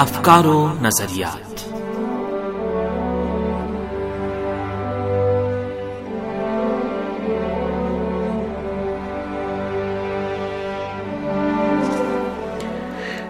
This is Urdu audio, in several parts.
افکار و نظریات۔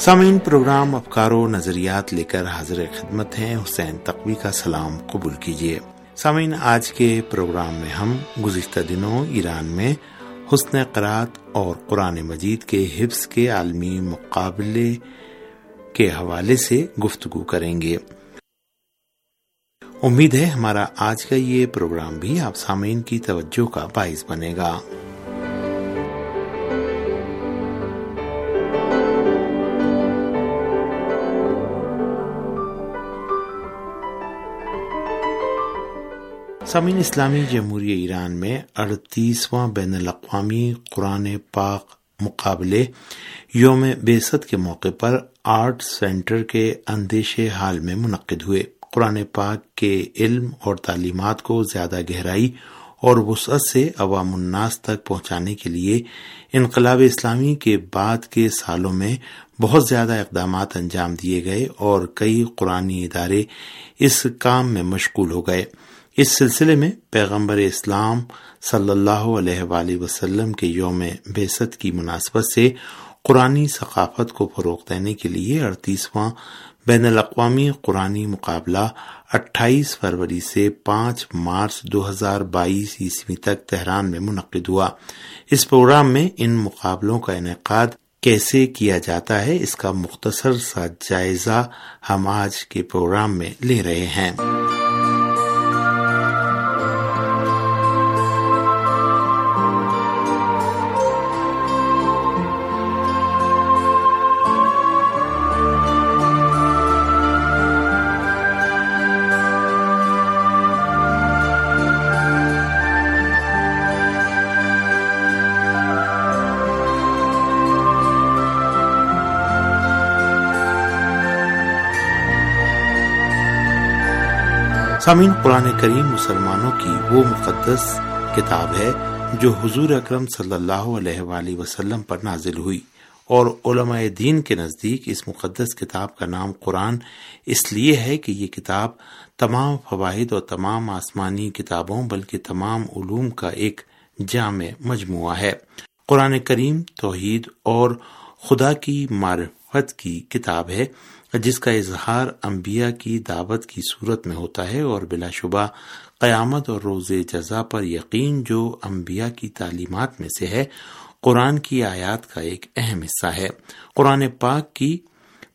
سامعین، پروگرام افکار و نظریات لے کر حاضر خدمت ہیں۔ حسین تقوی کا سلام قبول کیجیے۔ سامعین، آج کے پروگرام میں ہم گزشتہ دنوں ایران میں حسن قرات اور قرآن مجید کے حفظ کے عالمی مقابلے کے حوالے سے گفتگو کریں گے۔ امید ہے ہمارا آج کا یہ پروگرام بھی آپ سامعین کی توجہ کا باعث بنے گا۔ سامعین، اسلامی جمہوریہ ایران میں اڑتیسواں بین الاقوامی قرآن پاک مقابلے یوم بیست کے موقع پر آرٹ سینٹر کے اندیش حال میں منعقد ہوئے۔ قرآن پاک کے علم اور تعلیمات کو زیادہ گہرائی اور وسعت سے عوام الناس تک پہنچانے کے لیے انقلاب اسلامی کے بعد کے سالوں میں بہت زیادہ اقدامات انجام دیے گئے اور کئی قرآنی ادارے اس کام میں مشغول ہو گئے۔ اس سلسلے میں پیغمبر اسلام صلی اللہ علیہ وآلہ وسلم کے یوم بیست کی مناسبت سے قرآن ثقافت کو فروغ دینے کے لیے اڑتیسواں بین الاقوامی قرآن مقابلہ اٹھائیس فروری سے پانچ مارچ دو ہزار بائیس عیسوی تک تہران میں منعقد ہوا۔ اس پروگرام میں ان مقابلوں کا انعقاد کیسے کیا جاتا ہے، اس کا مختصر سا جائزہ ہم آج کے پروگرام میں لے رہے ہیں۔ سامعین، قرآن کریم مسلمانوں کی وہ مقدس کتاب ہے جو حضور اکرم صلی اللہ علیہ وآلہ وسلم پر نازل ہوئی اور علماء دین کے نزدیک اس مقدس کتاب کا نام قرآن اس لیے ہے کہ یہ کتاب تمام فواہد اور تمام آسمانی کتابوں بلکہ تمام علوم کا ایک جامع مجموعہ ہے۔ قرآن کریم توحید اور خدا کی معرفت کی کتاب ہے۔ جس کا اظہار انبیاء کی دعوت کی صورت میں ہوتا ہے اور بلا شبہ قیامت اور روز جزا پر یقین جو انبیاء کی تعلیمات میں سے ہے، قرآن کی آیات کا ایک اہم حصہ ہے۔ قرآن پاک کی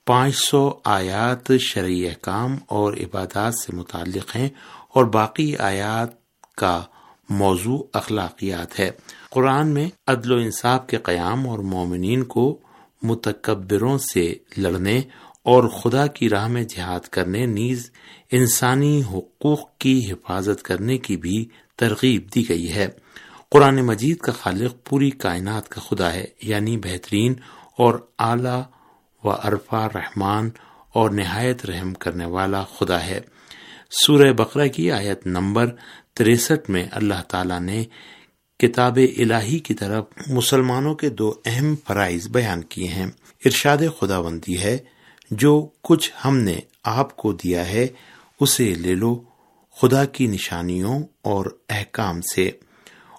پانچ سو آیات شرعی احکام اور عبادات سے متعلق ہیں اور باقی آیات کا موضوع اخلاقیات ہے۔ قرآن میں عدل و انصاف کے قیام اور مومنین کو متکبروں سے لڑنے اور خدا کی راہ میں جہاد کرنے، نیز انسانی حقوق کی حفاظت کرنے کی بھی ترغیب دی گئی ہے۔ قرآن مجید کا خالق پوری کائنات کا خدا ہے یعنی بہترین اور اعلی و عرفا رحمان اور نہایت رحم کرنے والا خدا ہے۔ سورہ بقرہ کی آیت نمبر تریسٹھ میں اللہ تعالی نے کتاب الہی کی طرف مسلمانوں کے دو اہم فرائض بیان کیے ہیں۔ ارشاد خدا بندی ہے جو کچھ ہم نے آپ کو دیا ہے، اسے لے لو خدا کی نشانیوں اور احکام سے۔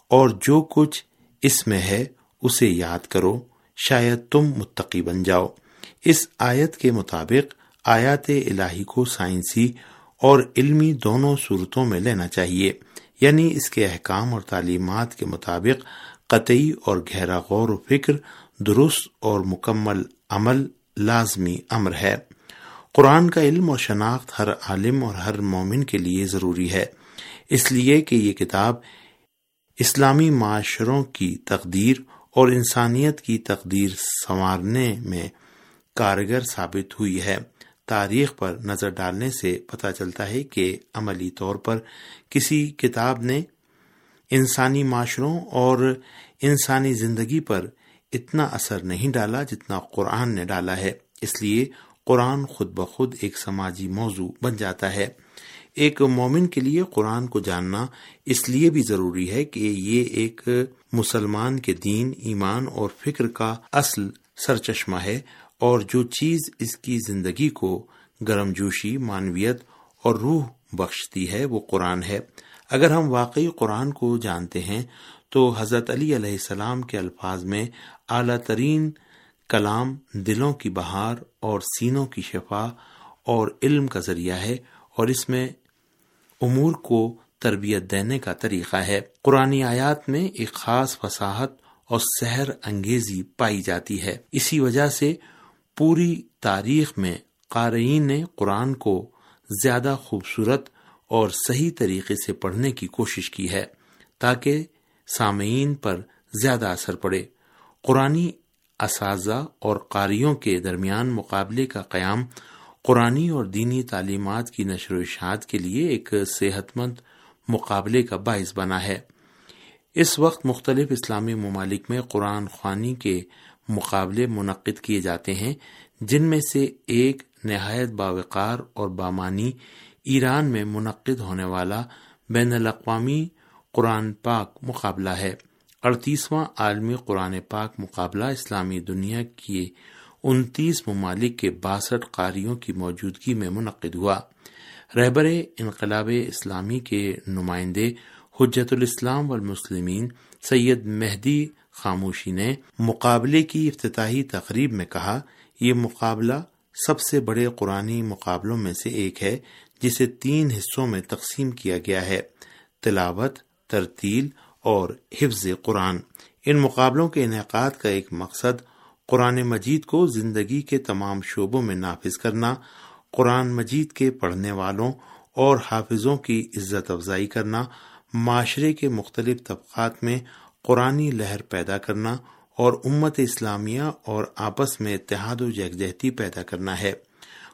اور جو کچھ اس میں ہے، اسے یاد کرو، شاید تم متقی بن جاؤ۔ اس آیت کے مطابق آیات الہی کو سائنسی اور علمی دونوں صورتوں میں لینا چاہیے۔ یعنی اس کے احکام اور تعلیمات کے مطابق قطعی اور گہرا غور و فکر، درست اور مکمل عمل لازمی امر ہے۔ قرآن کا علم اور شناخت ہر عالم اور ہر مومن کے لیے ضروری ہے۔ اس لیے کہ یہ کتاب اسلامی معاشروں کی تقدیر اور انسانیت کی تقدیر سنوارنے میں کارگر ثابت ہوئی ہے۔ تاریخ پر نظر ڈالنے سے پتہ چلتا ہے کہ عملی طور پر کسی کتاب نے انسانی معاشروں اور انسانی زندگی پر اتنا اثر نہیں ڈالا جتنا قرآن نے ڈالا ہے۔ اس لیے قرآن خود بخود ایک سماجی موضوع بن جاتا ہے۔ ایک مومن کے لیے قرآن کو جاننا اس لیے بھی ضروری ہے کہ یہ ایک مسلمان کے دین، ایمان اور فکر کا اصل سرچشمہ ہے اور جو چیز اس کی زندگی کو گرم جوشی مانویت اور روح بخشتی ہے وہ قرآن ہے۔ اگر ہم واقعی قرآن کو جانتے ہیں تو حضرت علی علیہ السلام کے الفاظ میں اعلی ترین کلام دلوں کی بہار اور سینوں کی شفا اور علم کا ذریعہ ہے اور اس میں امور کو تربیت دینے کا طریقہ ہے۔ قرآن آیات میں ایک خاص وساحت اور سحر انگیزی پائی جاتی ہے۔ اسی وجہ سے پوری تاریخ میں قارئین نے قرآن کو زیادہ خوبصورت اور صحیح طریقے سے پڑھنے کی کوشش کی ہے تاکہ سامعین پر زیادہ اثر پڑے۔ قرآن اساتذہ اور قاریوں کے درمیان مقابلے کا قیام قرآن اور دینی تعلیمات کی نشر و اشاعت کے لیے ایک صحت مند مقابلے کا باعث بنا ہے۔ اس وقت مختلف اسلامی ممالک میں قرآن خوانی کے مقابلے منعقد کیے جاتے ہیں، جن میں سے ایک نہایت باوقار اور بامانی ایران میں منعقد ہونے والا بین الاقوامی قرآن پاک مقابلہ ہے۔ اڑتیسواں عالمی قرآن پاک مقابلہ اسلامی دنیا کی انتیس ممالک کے باسٹھ قاریوں کی موجودگی میں منعقد ہوا۔ رہبر انقلاب اسلامی کے نمائندے حجت الاسلام والمسلمین سید مہدی خاموشی نے مقابلے کی افتتاحی تقریب میں کہا، یہ مقابلہ سب سے بڑے قرآن مقابلوں میں سے ایک ہے، جسے تین حصوں میں تقسیم کیا گیا ہے۔ تلاوت ترتیل اور حفظ قرآن۔ ان مقابلوں کے انعقاد کا ایک مقصد قرآن مجید کو زندگی کے تمام شعبوں میں نافذ کرنا، قرآن مجید کے پڑھنے والوں اور حافظوں کی عزت افزائی کرنا، معاشرے کے مختلف طبقات میں قرآن لہر پیدا کرنا اور امت اسلامیہ اور آپس میں اتحاد و یکجہتی پیدا کرنا ہے۔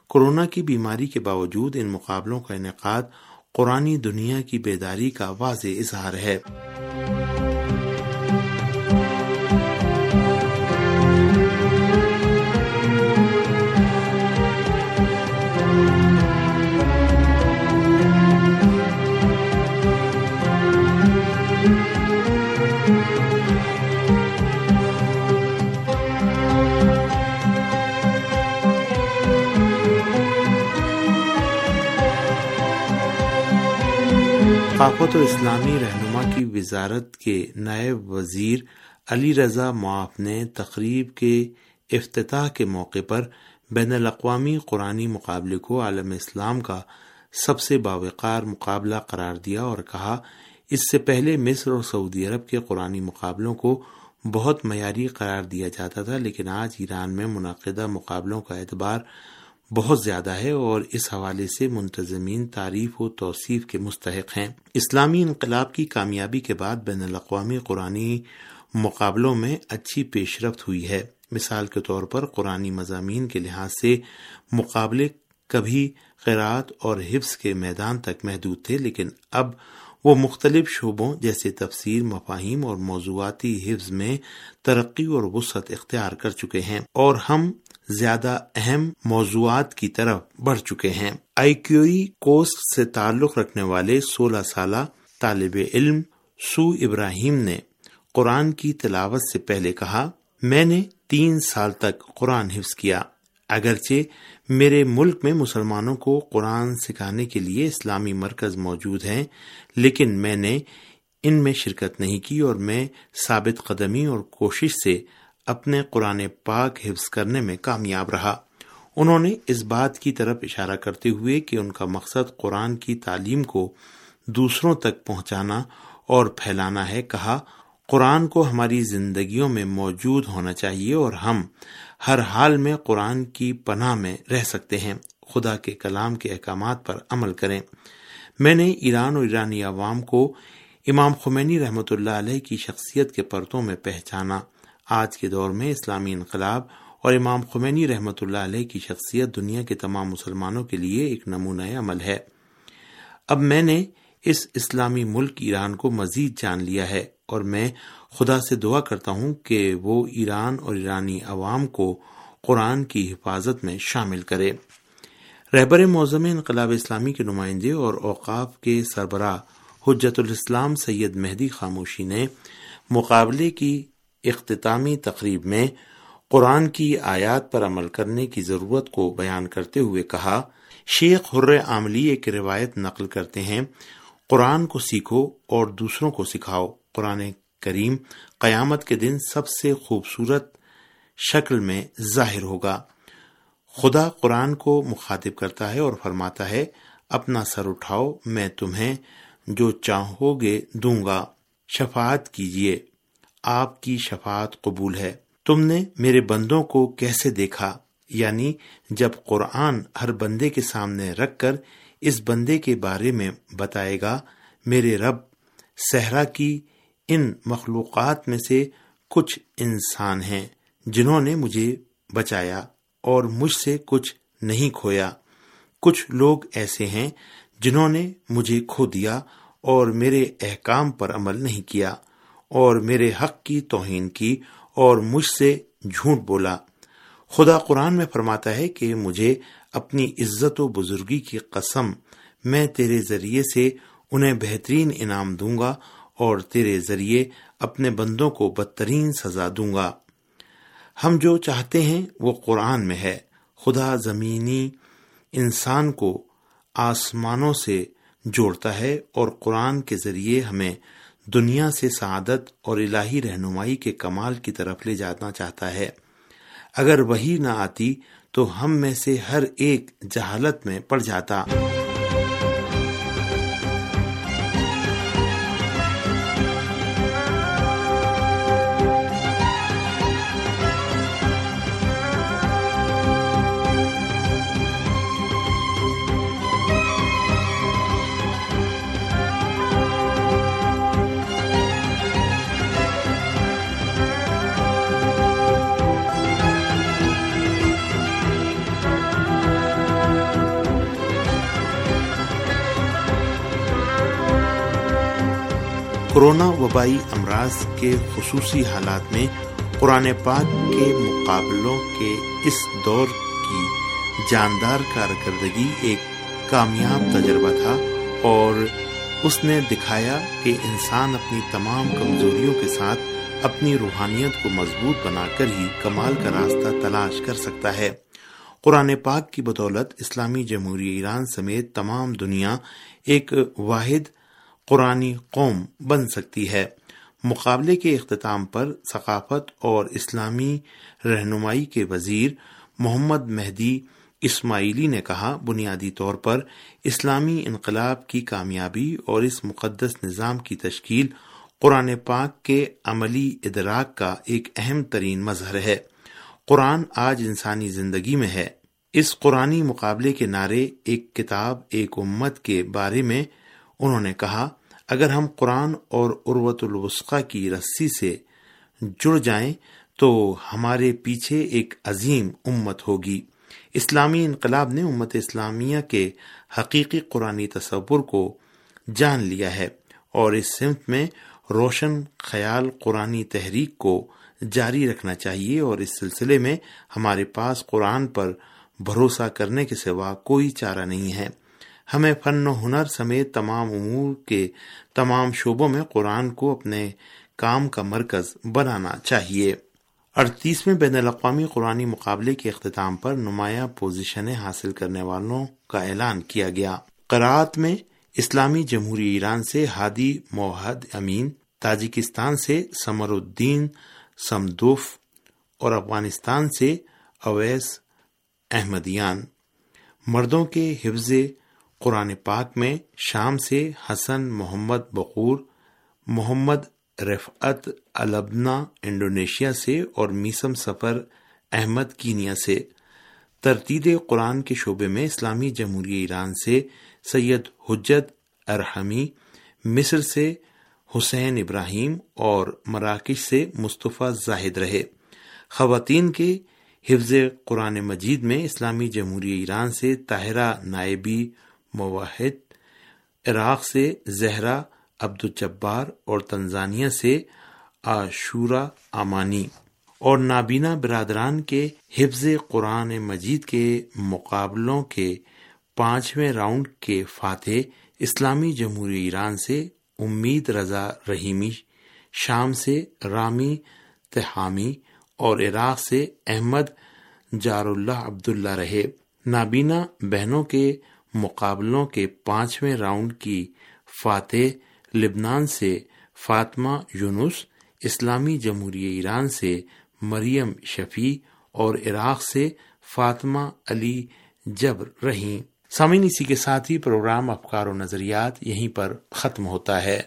کورونا کی بیماری کے باوجود ان مقابلوں کا انعقاد قرآن دنیا کی بیداری کا واضح اظہار ہے۔ ثقافت و اسلامی رہنما کی وزارت کے نائب وزیر علی رضا معاف نے تقریب کے افتتاح کے موقع پر بین الاقوامی قرآن مقابلے کو عالم اسلام کا سب سے باوقار مقابلہ قرار دیا اور کہا، اس سے پہلے مصر اور سعودی عرب کے قرآن مقابلوں کو بہت معیاری قرار دیا جاتا تھا، لیکن آج ایران میں منعقدہ مقابلوں کا اعتبار بہت زیادہ ہے اور اس حوالے سے منتظمین تعریف و توصیف کے مستحق ہیں۔ اسلامی انقلاب کی کامیابی کے بعد بین الاقوامی قرآن مقابلوں میں اچھی پیش رفت ہوئی ہے۔ مثال کے طور پر قرآن مضامین کے لحاظ سے مقابلے کبھی قرآت اور حفظ کے میدان تک محدود تھے، لیکن اب وہ مختلف شعبوں جیسے تفسیر، مفاہیم اور موضوعاتی حفظ میں ترقی اور وسعت اختیار کر چکے ہیں۔ اور ہم زیادہ اہم موضوعات کی طرف بڑھ چکے ہیں۔ آئی کیوئی کوسٹ سے تعلق رکھنے والے سولہ سالہ طالب علم سو ابراہیم نے قرآن کی تلاوت سے پہلے کہا، میں نے تین سال تک قرآن حفظ کیا۔ اگرچہ میرے ملک میں مسلمانوں کو قرآن سکھانے کے لیے اسلامی مرکز موجود ہیں، لیکن میں نے ان میں شرکت نہیں کی اور میں ثابت قدمی اور کوشش سے اپنے قرآن پاک حفظ کرنے میں کامیاب رہا۔ انہوں نے اس بات کی طرف اشارہ کرتے ہوئے کہ ان کا مقصد قرآن کی تعلیم کو دوسروں تک پہنچانا اور پھیلانا ہے۔ کہا، قرآن کو ہماری زندگیوں میں موجود ہونا چاہیے اور ہم ہر حال میں قرآن کی پناہ میں رہ سکتے ہیں۔ خدا کے کلام کے احکامات پر عمل کریں۔ میں نے ایران اور ایرانی عوام کو امام خمینی رحمۃ اللہ علیہ کی شخصیت کے پرتوں میں پہچانا۔ آج کے دور میں اسلامی انقلاب اور امام خمینی رحمۃ اللہ علیہ کی شخصیت دنیا کے تمام مسلمانوں کے لیے ایک نمونہ عمل ہے۔ اب میں نے اس اسلامی ملک ایران کو مزید جان لیا ہے اور میں خدا سے دعا کرتا ہوں کہ وہ ایران اور ایرانی عوام کو قرآن کی حفاظت میں شامل کرے۔ رہبر موزم انقلاب اسلامی کے نمائندے اور اوقاف کے سربراہ حجت الاسلام سید مہدی خاموشی نے مقابلے کی اختتامی تقریب میں قرآن کی آیات پر عمل کرنے کی ضرورت کو بیان کرتے ہوئے کہا، شیخ حر عاملی ایک روایت نقل کرتے ہیں، قرآن کو سیکھو اور دوسروں کو سکھاؤ۔ قرآن کریم قیامت کے دن سب سے خوبصورت شکل میں ظاہر ہوگا۔ خدا قرآن کو مخاطب کرتا ہے اور فرماتا ہے، اپنا سر اٹھاؤ، میں تمہیں جو چاہو گے دوں گا۔ شفاعت کیجیے۔ آپ کی شفاعت قبول ہے۔ تم نے میرے بندوں کو کیسے دیکھا؟ یعنی جب قرآن ہر بندے کے سامنے رکھ کر اس بندے کے بارے میں بتائے گا، میرے رب، صحرا کی ان مخلوقات میں سے کچھ انسان ہیں جنہوں نے مجھے بچایا اور مجھ سے کچھ نہیں کھویا۔ کچھ لوگ ایسے ہیں جنہوں نے مجھے کھو دیا اور میرے احکام پر عمل نہیں کیا۔ اور میرے حق کی توہین کی اور مجھ سے جھوٹ بولا۔ خدا قرآن میں فرماتا ہے کہ مجھے اپنی عزت و بزرگی کی قسم میں تیرے ذریعے سے انہیں بہترین انعام دوں گا اور تیرے ذریعے اپنے بندوں کو بدترین سزا دوں گا۔ ہم جو چاہتے ہیں وہ قرآن میں ہے۔ خدا زمینی انسان کو آسمانوں سے جوڑتا ہے اور قرآن کے ذریعے ہمیں دنیا سے سعادت اور الہی رہنمائی کے کمال کی طرف لے جانا چاہتا ہے۔ اگر وہی نہ آتی تو ہم میں سے ہر ایک جہالت میں پڑ جاتا۔ کورونا وبائی امراض کے خصوصی حالات میں قرآن پاک کے مقابلوں کے اس دور کی جاندار کارکردگی ایک کامیاب تجربہ تھا اور اس نے دکھایا کہ انسان اپنی تمام کمزوریوں کے ساتھ اپنی روحانیت کو مضبوط بنا کر ہی کمال کا راستہ تلاش کر سکتا ہے۔ قرآن پاک کی بدولت اسلامی جمہوری ایران سمیت تمام دنیا ایک واحد قرآن قوم بن سکتی ہے۔ مقابلے کے اختتام پر ثقافت اور اسلامی رہنمائی کے وزیر محمد مہدی اسماعیلی نے کہا، بنیادی طور پر اسلامی انقلاب کی کامیابی اور اس مقدس نظام کی تشکیل قرآن پاک کے عملی ادراک کا ایک اہم ترین مظہر ہے۔ قرآن آج انسانی زندگی میں ہے۔ اس قرآنی مقابلے کے نعرے، ایک کتاب، ایک امت کے بارے میں انہوں نے کہا اگر ہم قرآن اور عروت الوسقہ کی رسی سے جڑ جائیں تو ہمارے پیچھے ایک عظیم امت ہوگی۔ اسلامی انقلاب نے امت اسلامیہ کے حقیقی قرآنی تصور کو جان لیا ہے اور اس سمت میں روشن خیال قرآنی تحریک کو جاری رکھنا چاہیے اور اس سلسلے میں ہمارے پاس قرآن پر بھروسہ کرنے کے سوا کوئی چارہ نہیں ہے۔ ہمیں فن و ہنر سمیت تمام امور کے تمام شعبوں میں قرآن کو اپنے کام کا مرکز بنانا چاہیے۔ اڑتیسویں بین الاقوامی قرآنی مقابلے کے اختتام پر نمایاں پوزیشنیں حاصل کرنے والوں کا اعلان کیا گیا۔ قرآت میں اسلامی جمہوری ایران سے ہادی موحد امین، تاجکستان سے سمر الدین سمدوف اور افغانستان سے اویس احمدیان۔ مردوں کے حفظ قرآن پاک میں شام سے حسن محمد بقور، محمد رفعت البنا انڈونیشیا سے اور میسم سفر احمد کینیا سے۔ ترتیب قرآن کے شعبے میں اسلامی جمہوری ایران سے سید حجت ارحمی، مصر سے حسین ابراہیم اور مراکش سے مصطفیٰ زاہد رہے۔ خواتین کے حفظ قرآن مجید میں اسلامی جمہوری ایران سے طاہرہ نائبی مواحد، عراق سے زہرا عبد الجبار اور تنزانیہ سے عاشورہ امانی اور نابینا برادران کے حفظ قرآن مجید کے مقابلوں کے پانچویں راؤنڈ کے فاتح اسلامی جمہوری ایران سے امید رضا رحیمی، شام سے رامی تہامی اور عراق سے احمد جار اللہ عبداللہ رہے۔ نابینا بہنوں کے مقابلوں کے پانچویں راؤنڈ کی فاتح لبنان سے فاطمہ یونس، اسلامی جمہوریہ ایران سے مریم شفیع اور عراق سے فاطمہ علی جبر رہیں۔ سامعین، اسی کے ساتھ ہی پروگرام افکار و نظریات یہیں پر ختم ہوتا ہے۔